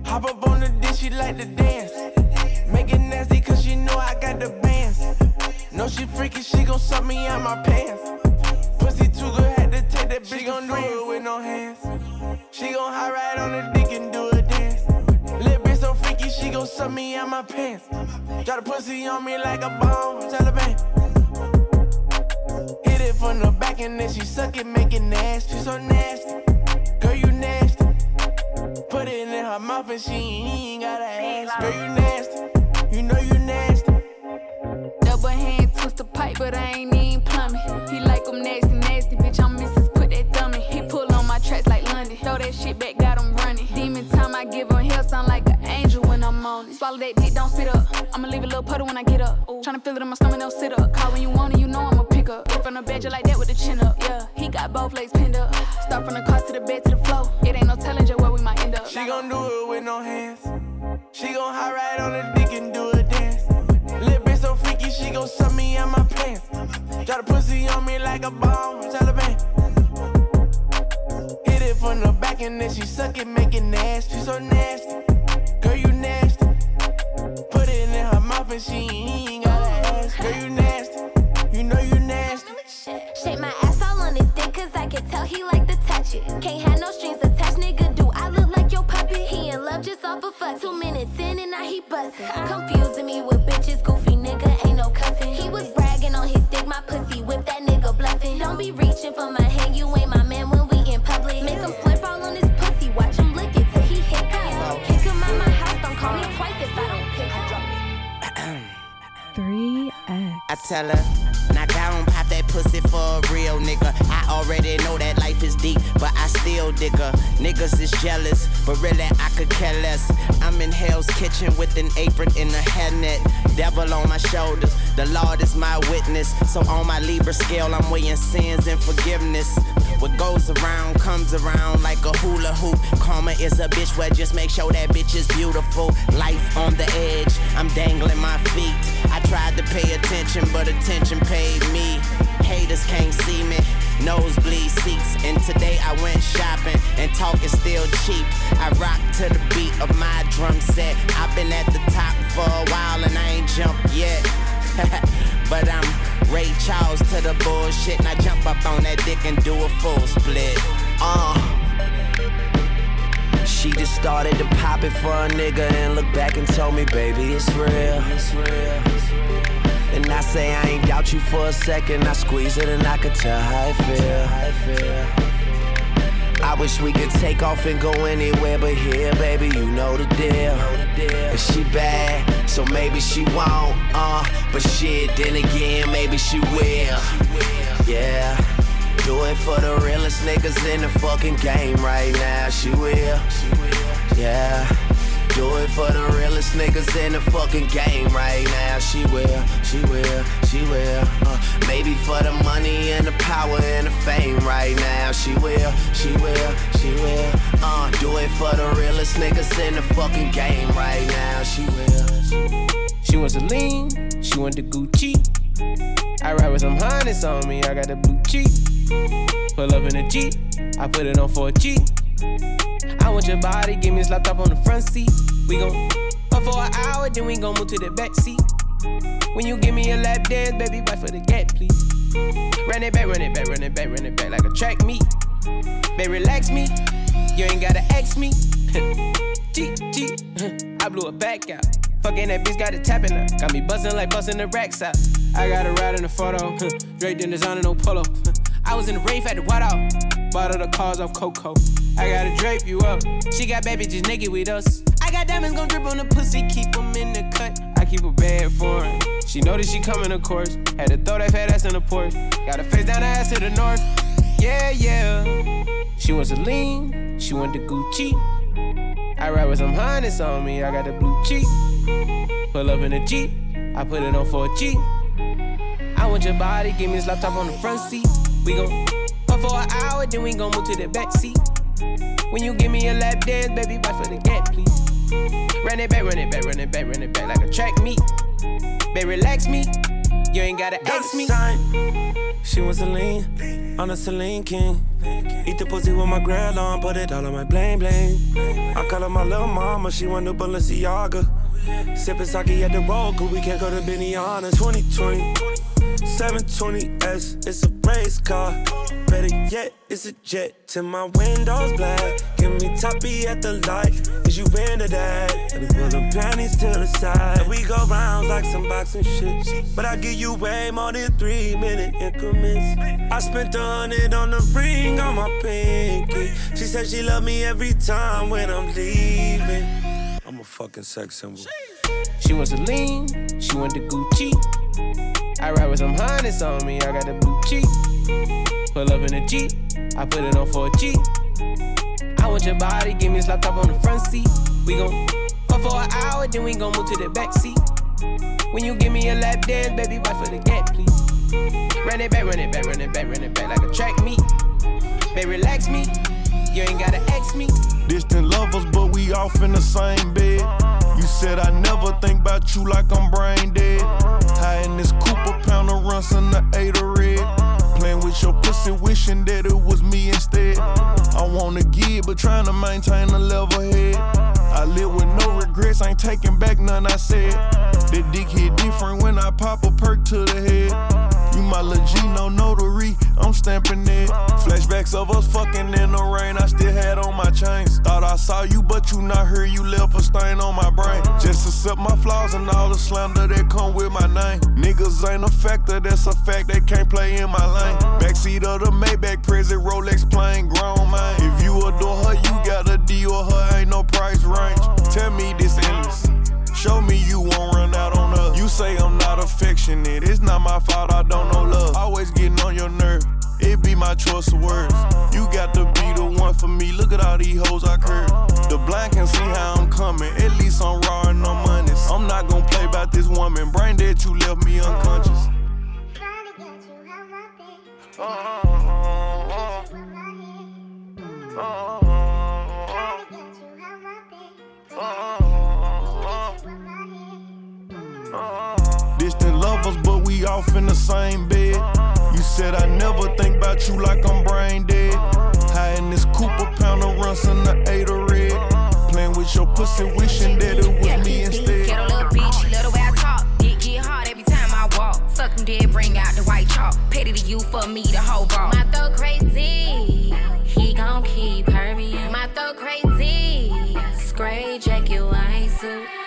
Speaker 26: Hop up on the dish, she like to dance. Make it nasty, cause she know I got the bands. No, she freaky, she gon' suck me out my pants. Pussy too good, had to take that bitch. She gon' do it with no hands. She gon' high ride on the dick and do she gon' suck me out my pants. Drop the pussy on me like a bomb, Taliban. Hit it from the back and then she suck it, make it nasty. So nasty, girl you nasty. Put it in her mouth and she ain't gotta ask. Girl you nasty, you know you nasty.
Speaker 27: Double hand twist the pipe, but I ain't even plumbing. He like I'm nasty, nasty, bitch. I'm Mrs. Put that in. He pull on my tracks like London. Throw that shit back, got him running. Demon time, I give him hell, sound like an angel on. Swallow that dick, don't spit up. I'ma leave a little puddle when I get up. Tryna feel it in my stomach, no sit up. Call when you want it, you know I'ma pick up. From the bed, just like that with the chin up. Yeah, he got both legs pinned up. Start from the car to the bed to the floor. It ain't no telling just where we might end up.
Speaker 26: She gon' do it with no hands. She gon' high ride on the dick and do a dance. Little bitch so freaky, she gon' suck me out my pants. Drop the pussy on me like a bomb, Taliban. Hit it from the back and then she suck it, make it nasty. She so nasty, in and she ain't gotta ask. Girl you nasty, you know you nasty.
Speaker 9: Shake my ass all on his dick, cause I can tell he like to touch it. Can't have no strings attached, nigga. Do I look like your puppet? He in love just off a fuck. Two minutes in and now he bustin'. Confusing me with
Speaker 28: tell her, now down, pop that pussy for a real nigga. I already know that life is deep, but I still dig her. Niggas is jealous, but really I could care less. I'm in Hell's Kitchen with an apron and a hairnet. Devil on my shoulders, the Lord is my witness. So on my Libra scale, I'm weighing sins and forgiveness. What goes around comes around like a hula hoop. Karma is a bitch where just make sure that bitch is beautiful. Life on the edge, I'm dangling my feet. I tried to pay attention, but attention paid me. Haters can't see me. Nosebleed seats, and today I went shopping, and talk is still cheap. I rock to the beat of my drum set. I've been at the top for a while, and I ain't jumped yet. but I'm Ray Charles to the bullshit, and I jump up on that dick and do a full split. Uh.
Speaker 10: She just started to pop it for a nigga and look back and told me, baby, it's real. It's real. And I say I ain't doubt you for a second. I squeeze it and I could tell how I feel. I wish we could take off and go anywhere but here, baby. You know the deal. And she bad, so maybe she won't. Uh, but shit, then again, maybe she will. Yeah. Do it for the realest niggas in the fucking game right now. She will. Yeah. Do it for the realest niggas in the fucking game right now. She will, she will, she will. Uh, maybe for the money and the power and the fame right now. She will, she will, she will. Uh, do it for the realest niggas in the fucking game right now. She will.
Speaker 26: She wants to lean, she want the Gucci. I ride with some harness on me, I got the blue cheek. Pull up in a Jeep, I put it on for a G. I want your body, give me a slap top on the front seat. We gon' fuck for an hour, then we gon' move to the back seat.
Speaker 29: When you give me a lap dance, baby, wait for the gap, please. Run it back, run it back, run it back, run it back like a track meet. Baby, relax me. You ain't gotta ask me. G, G, I blew a back out. Fucking that bitch got it tapping her. Got me buzzing like busting the racks out. I got a ride in the photo. Draped in designer, no polo. I was in the rave at the white out. Bought her the cars off Coco. I gotta drape you up. She got baby just naked with us. I got diamonds gon' drip on the pussy, keep them in the cut. I keep a bad for her. She know that she coming, of course. Had to throw that fat ass in the porch. Got her face down, her ass to the north. Yeah, yeah. She wants a lean, she want the Gucci. I ride with some harness on me, I got the blue cheek. Pull up in a Jeep, I put it on for a G. I want your body, give me this laptop on the front seat. We gon' fuck for an hour, then we gon' move to the back seat. When you give me a lap dance, baby, wait for the gap, please. Run it back, run it back, run it back, run it back like a track meet. Baby, relax me. You ain't gotta ask me.
Speaker 30: She wants to lean on a Celine King. Eat the pussy with my grill on, put it all on my bling bling. I call her my little mama, she want to Balenciaga. Sipping sake at the road, cause we can't go to Benihana. 2020, 720S, it's a race car. Better yet, it's a jet till my windows black. Give me toppy at the light, is you into that? And we pull them panties to the side. And we go rounds like some boxing shit. But I give you way more than three minute increments. I spent a hundred on the ring on my pinky. She said she love me every time when I'm leaving. I'm a fucking sex symbol.
Speaker 29: She wants a lean, she want the Gucci. I ride with some harness on me, I got the blue cheek. Pull up in a Jeep, I put it on for a G. I want your body, give me this laptop on the front seat. We gon' fuck for an hour, then we gon' move to the back seat. When you give me a lap dance, baby, wait for the gap, please. Run it back, run it back, run it back, run it back like a track meet. Baby, relax me. You ain't gotta ask me.
Speaker 18: Distant lovers, but we off in the same bed. Said I never think about you like I'm brain dead. High in this Cooper pound of runs in the eight of red. Playing with your pussy, wishing that it was me instead. I wanna give, but trying to maintain a level head. I live with no regrets, ain't taking back none I said. That dick hit different when I pop a perk to the head. You my legit, no notary, I'm stamping it. Flashbacks of us fucking in the rain, I still had on my chains. Thought I saw you, but you not here, you left a stain on my brain. Just accept my flaws and all the slander that come with my name. Niggas ain't a factor, that's a fact, they can't play in my lane. Backseat of the Maybach, present Rolex playing grown man. If you adore her, you got a deal her, ain't no price range. Tell me this endless. Show me you won't run out on us. You say I'm not affectionate. It's not my fault, I don't know love. Always getting on your nerve. It be my choice of words. You got to be the one for me. Look at all these hoes I curve. The blind can see how I'm coming. At least I'm raw and I'm honest. I'm not gonna play about this woman. Brain dead, you left me unconscious. Distant off in the same bed. You said I never think about you like I'm brain dead. High in this Cooper pound of runs in the eight of red. Playing with your pussy, wishing that it was me instead.
Speaker 19: Get a little bitch, love the way I talk. Dick get hard every time I walk. Suck him dead, bring out the white chalk. Petty to you for me, the whole raw. My throat crazy, he gon' keep hurting. My throat crazy, spray jacket, white suit.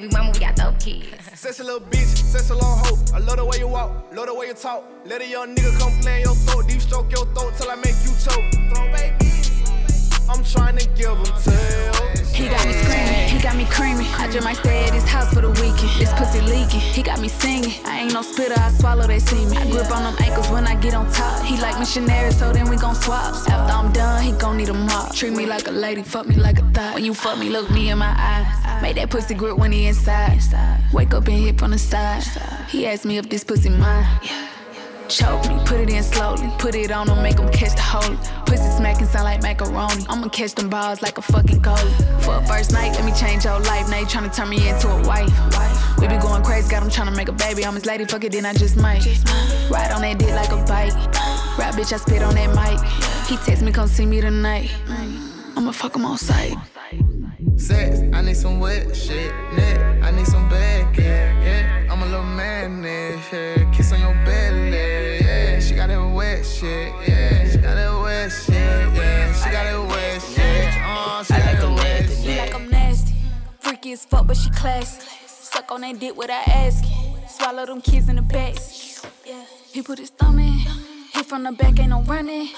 Speaker 19: Baby mama, we got dope kids.
Speaker 17: Sexy little bitch, sexy long hoe. I love the way you walk, love the way you talk. Let a young nigga come play in your throat, deep stroke your throat till I make you choke. Throw baby. I'm trying to give him
Speaker 27: me. I just might stay at his house for the weekend. This pussy leaking, he got me singing. I ain't no spitter, I swallow they see me. I grip on them ankles when I get on top. He like missionary, so then we gon' swap. After I'm done, he gon' need a mop. Treat me like a lady, fuck me like a thot. When you fuck me, look me in my eyes. Make that pussy grip when he inside. Wake up and hit from the side. He asked me if this pussy mine. Choke me, put it in slowly. Put it on them, make them catch the holy. Pussy smacking sound like macaroni. I'ma catch them balls like a fucking goalie. For a first night, let me change your life. Now you tryna turn me into a wife. We be going crazy, got him tryna make a baby. I'm his lady, fuck it, then I just might. Ride on that dick like a bike. Rap bitch, I spit on that mic. He text me, come see me tonight. I'ma fuck him on sight.
Speaker 31: Sex, I need some wet shit. Neck, I need some back, yeah, yeah. I'm a little man, yeah. Shit, yeah. She got that wet shit, yeah. She got that wet shit. Oh, she got that wet shit. She shit.
Speaker 27: like I'm nasty. Freaky as fuck, but she classy. Suck on that dick without asking. Swallow them kids in the back. He put his thumb in. Hit from the back, ain't no running.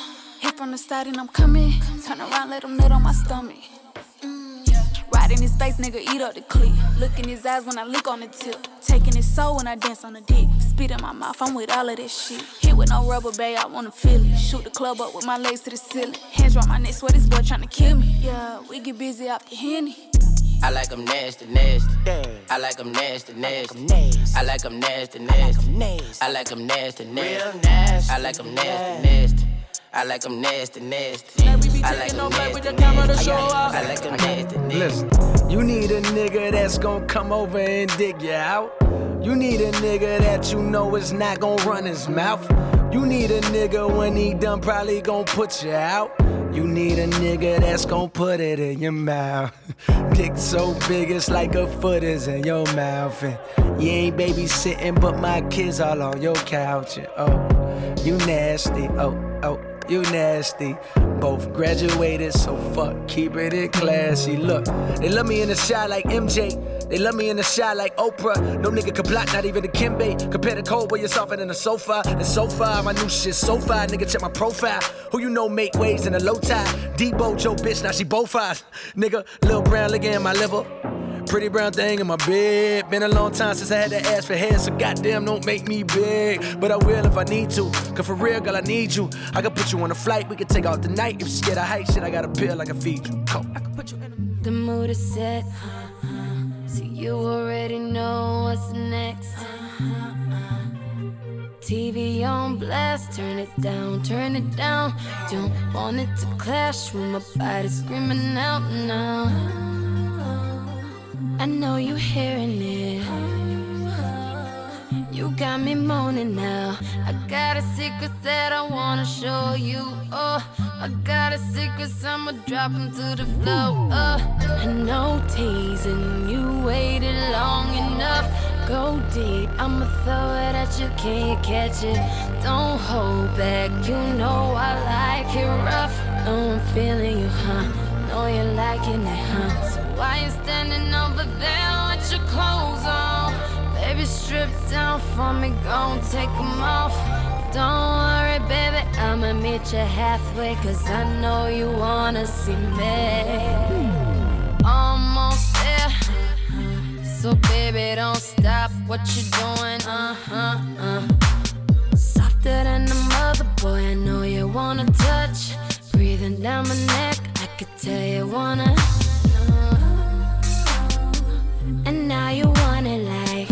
Speaker 27: Hit from the side, and I'm coming. Turn around, let him nut on my stomach. Yeah. Right in his face, nigga, eat up the clip. Look in his eyes when I look on the tip. Taking his soul when I dance on the dick. Spit in my mouth, I'm with all of that shit. Hit with no rubber, babe, I wanna feel it. Shoot the club up with my legs to the ceiling. Hands round my neck, swear this boy tryna kill me. Yeah, we get busy off the henny.
Speaker 22: I like them nasty, nasty. I like them nasty, nasty. I like them nasty, nasty. I like them nasty, nasty. I like them nasty, nasty. I like them nasty, nasty. I like them nasty, nasty. I like them nasty, nasty.
Speaker 32: Listen, you need a nigga that's gonna come over and dig you out. You need a nigga that you know is not gonna run his mouth. You need a nigga when he done probably gonna put you out. You need a nigga that's gonna put it in your mouth. Dick so big it's like a foot is in your mouth. And you ain't babysitting, but my kids all on your couch. And oh, you nasty. Oh, oh, you nasty. Both graduated, so fuck, keep it in classy. Look, they love me in the shot like MJ. They love me in the shot like Oprah. No nigga can block, not even the Kimbe. Compare the cold boy, you're softer than a sofa. And so far, my new shit so far. Nigga, check my profile. Who you know make waves in a low tide? Debo, Joe, bitch, now she both five. Nigga, Lil Brown licking in my liver. Pretty brown thing in my bed. Been a long time since I had to ask for head, so goddamn don't make me big. But I will if I need to. Cause for real, girl, I need you. I can put you on a flight, we can take off the night. If you scared of height, shit, I got a pill I can feed you. Go.
Speaker 7: The mood is set. So you already know what's next. TV on blast, turn it down, turn it down. Don't want it to clash with my body screaming out now. I know you hearing it. You got me moaning now. I got a secret that I wanna show you. Oh, I got a secret, so I'ma drop 'em to the floor. Oh, I teasing you waited long enough. Go deep, I'ma throw it at you, can you catch it? Don't hold back, you know I like it rough. Know I'm feeling you, huh? Know you're liking it, huh? So why you standing over there with your clothes on? Baby, strip down for me, gon' take 'em off. Don't worry, baby, I'ma meet you halfway, cause I know you wanna see me. Almost there. So, baby, don't stop what you're doing, uh huh, uh. Softer than a mother, boy, I know you wanna touch. Breathing down my neck, could tell you wanna. And now you want it like.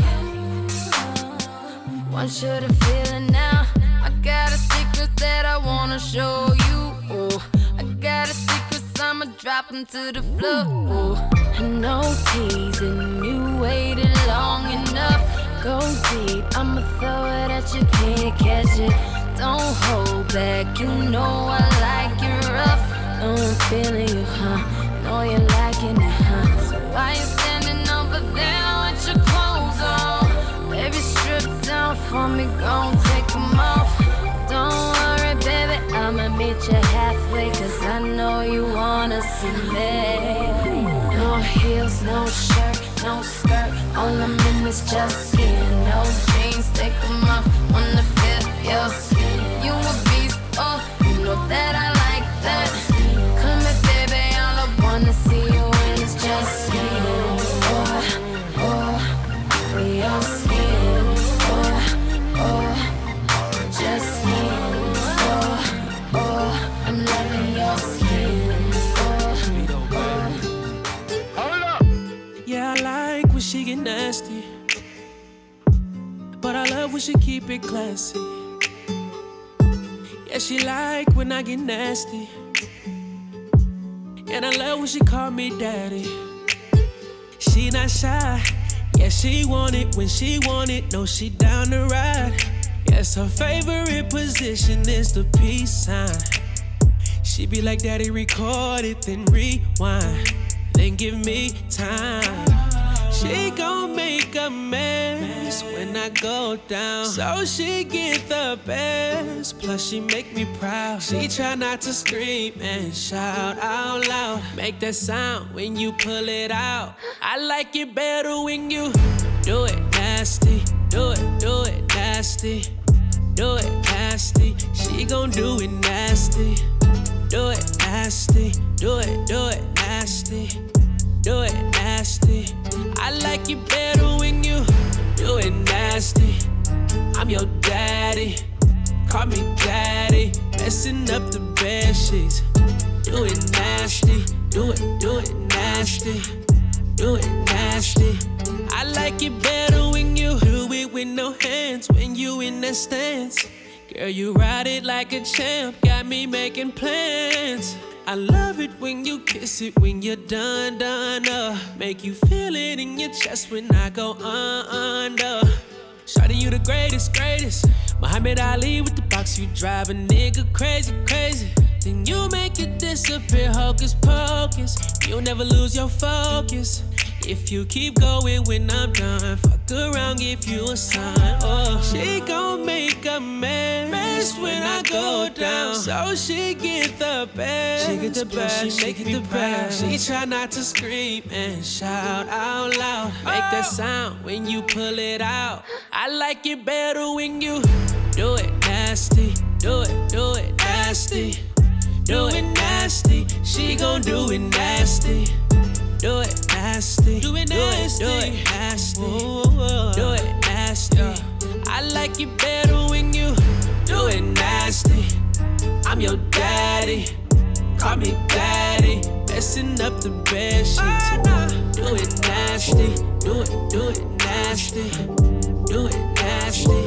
Speaker 7: Want you to feel it now. I got a secret that I wanna show you. Oh, I got a secret, I'ma drop 'em to the floor. I know teasing you waited long enough. Go deep, I'ma throw it at you, can't catch it. Don't hold back, you know I like you rough. Know I'm feeling you, huh? Know you're liking it, huh? So why you standing over there with your clothes on? Baby, strip down for me, gon' take 'em off. Don't worry, baby, I'ma meet you halfway, cause I know you wanna see me. No heels, no shirt, no skirt, all I'm in is just skin. No jeans, take 'em off, wanna feel your skin. You a beast, oh, you know that I like that.
Speaker 33: Love when she keep it classy.
Speaker 29: Yeah, she like when I get nasty. And I love when she call me daddy. She not shy. Yeah, she want it when she want it. No, she down to ride. Yes, her favorite position is the peace sign. She be like, Daddy, record it, then rewind. Then give me time. She gon' make a mess when I go down. So she get the best. Plus she make me proud. She try not to scream and shout out loud. Make that sound when you pull it out. I like it better when you do it nasty. Do it, do it nasty. Do it nasty. She gon' do it nasty. Do it nasty. Do it, do it nasty do it nasty. I like it better when you do it nasty. I'm your daddy, call me daddy. Messing up the bed sheets. Do it nasty, do it, do it nasty, do it nasty. I like it better when you do it with no hands, when you in that stance. Girl, you ride it like a champ, got me making plans. I love it when you kiss it when you're done, done. Uh. Make you feel it in your chest when I go under. Shawty, you the greatest, greatest. Muhammad Ali with the box, you drive a nigga crazy, crazy. Then you make it disappear, hocus pocus. You'll never lose your focus. If you keep going when I'm done, fuck around, give you a sign. Oh, she gon' make a when I go down. So she get the best. She get the best, she get the best. She try not to scream and shout out loud. Make that oh. sound when you pull it out. I like it better when you do it nasty. Do it, do it nasty. Do it nasty. She gon' do it nasty do it nasty. Do it nasty. Do it, nasty. Do it nasty. I like it better when you do it nasty. I'm your daddy. Call me daddy. Messing up the bed sheets. Ah, do it nasty. Do it, do it nasty. Do it nasty.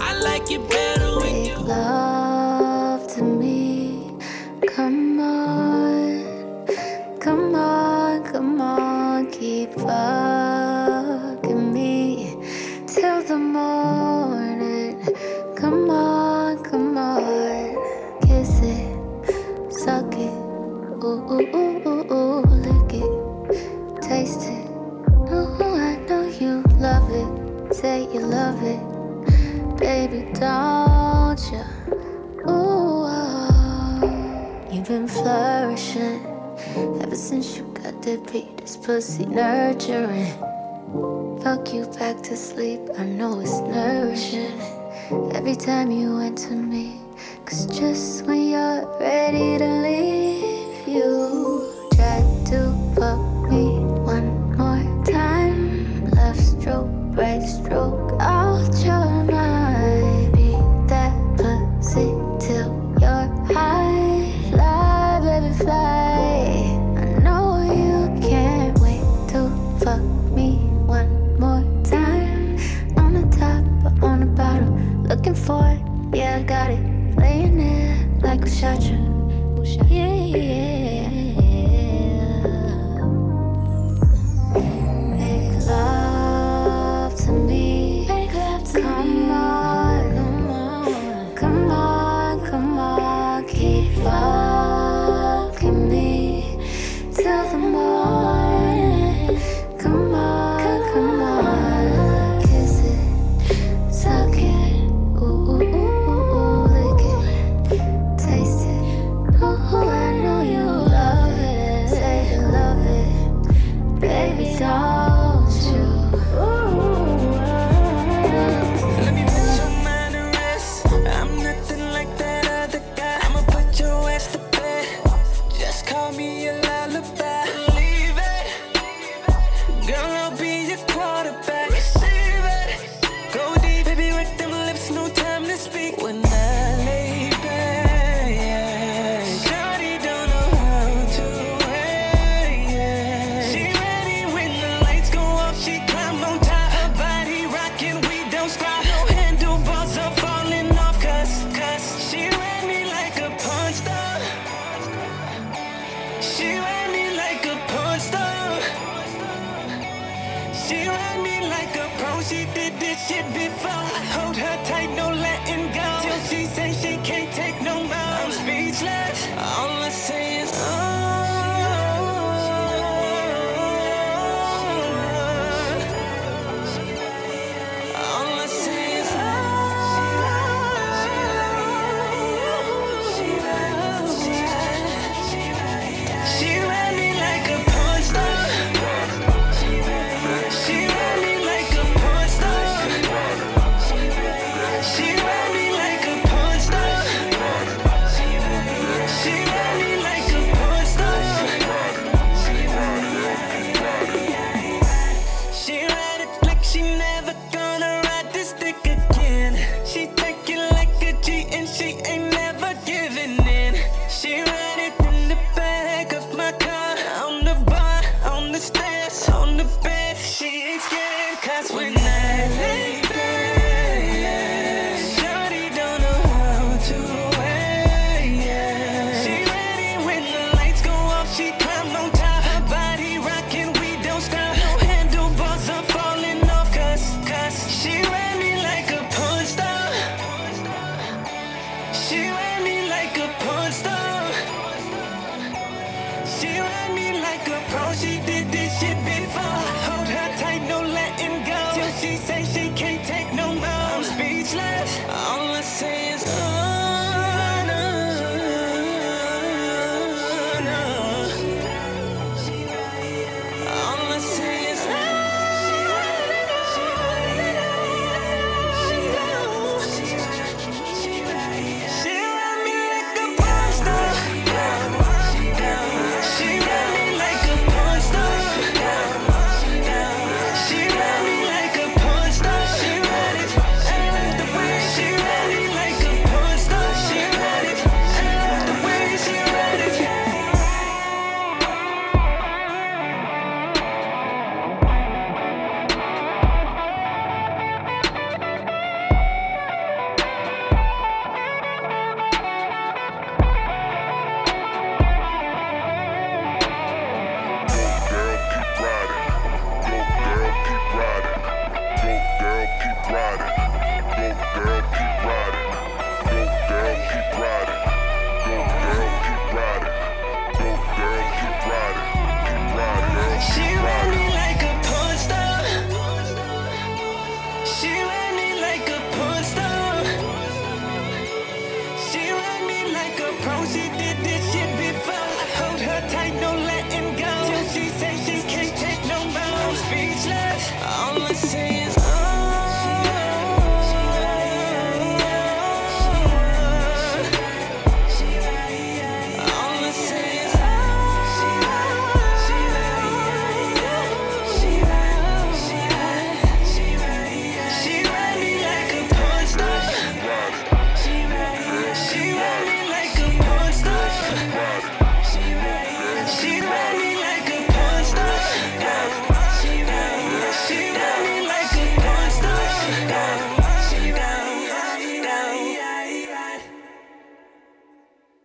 Speaker 29: I like it better when you
Speaker 34: pussy nurturing. Fuck you back to sleep. I know it's nourishing. Every time you went to me, cause just when you're ready to leave, you tried to fuck me one more time. Left stroke, right stroke, out your mind. Beat that pussy till you're high. Fly, baby, fly. I know you can't wait to fuck me one more time. On the top or on the bottom, looking for it. Yeah, I got it. Laying there like a shot. Yeah, yeah,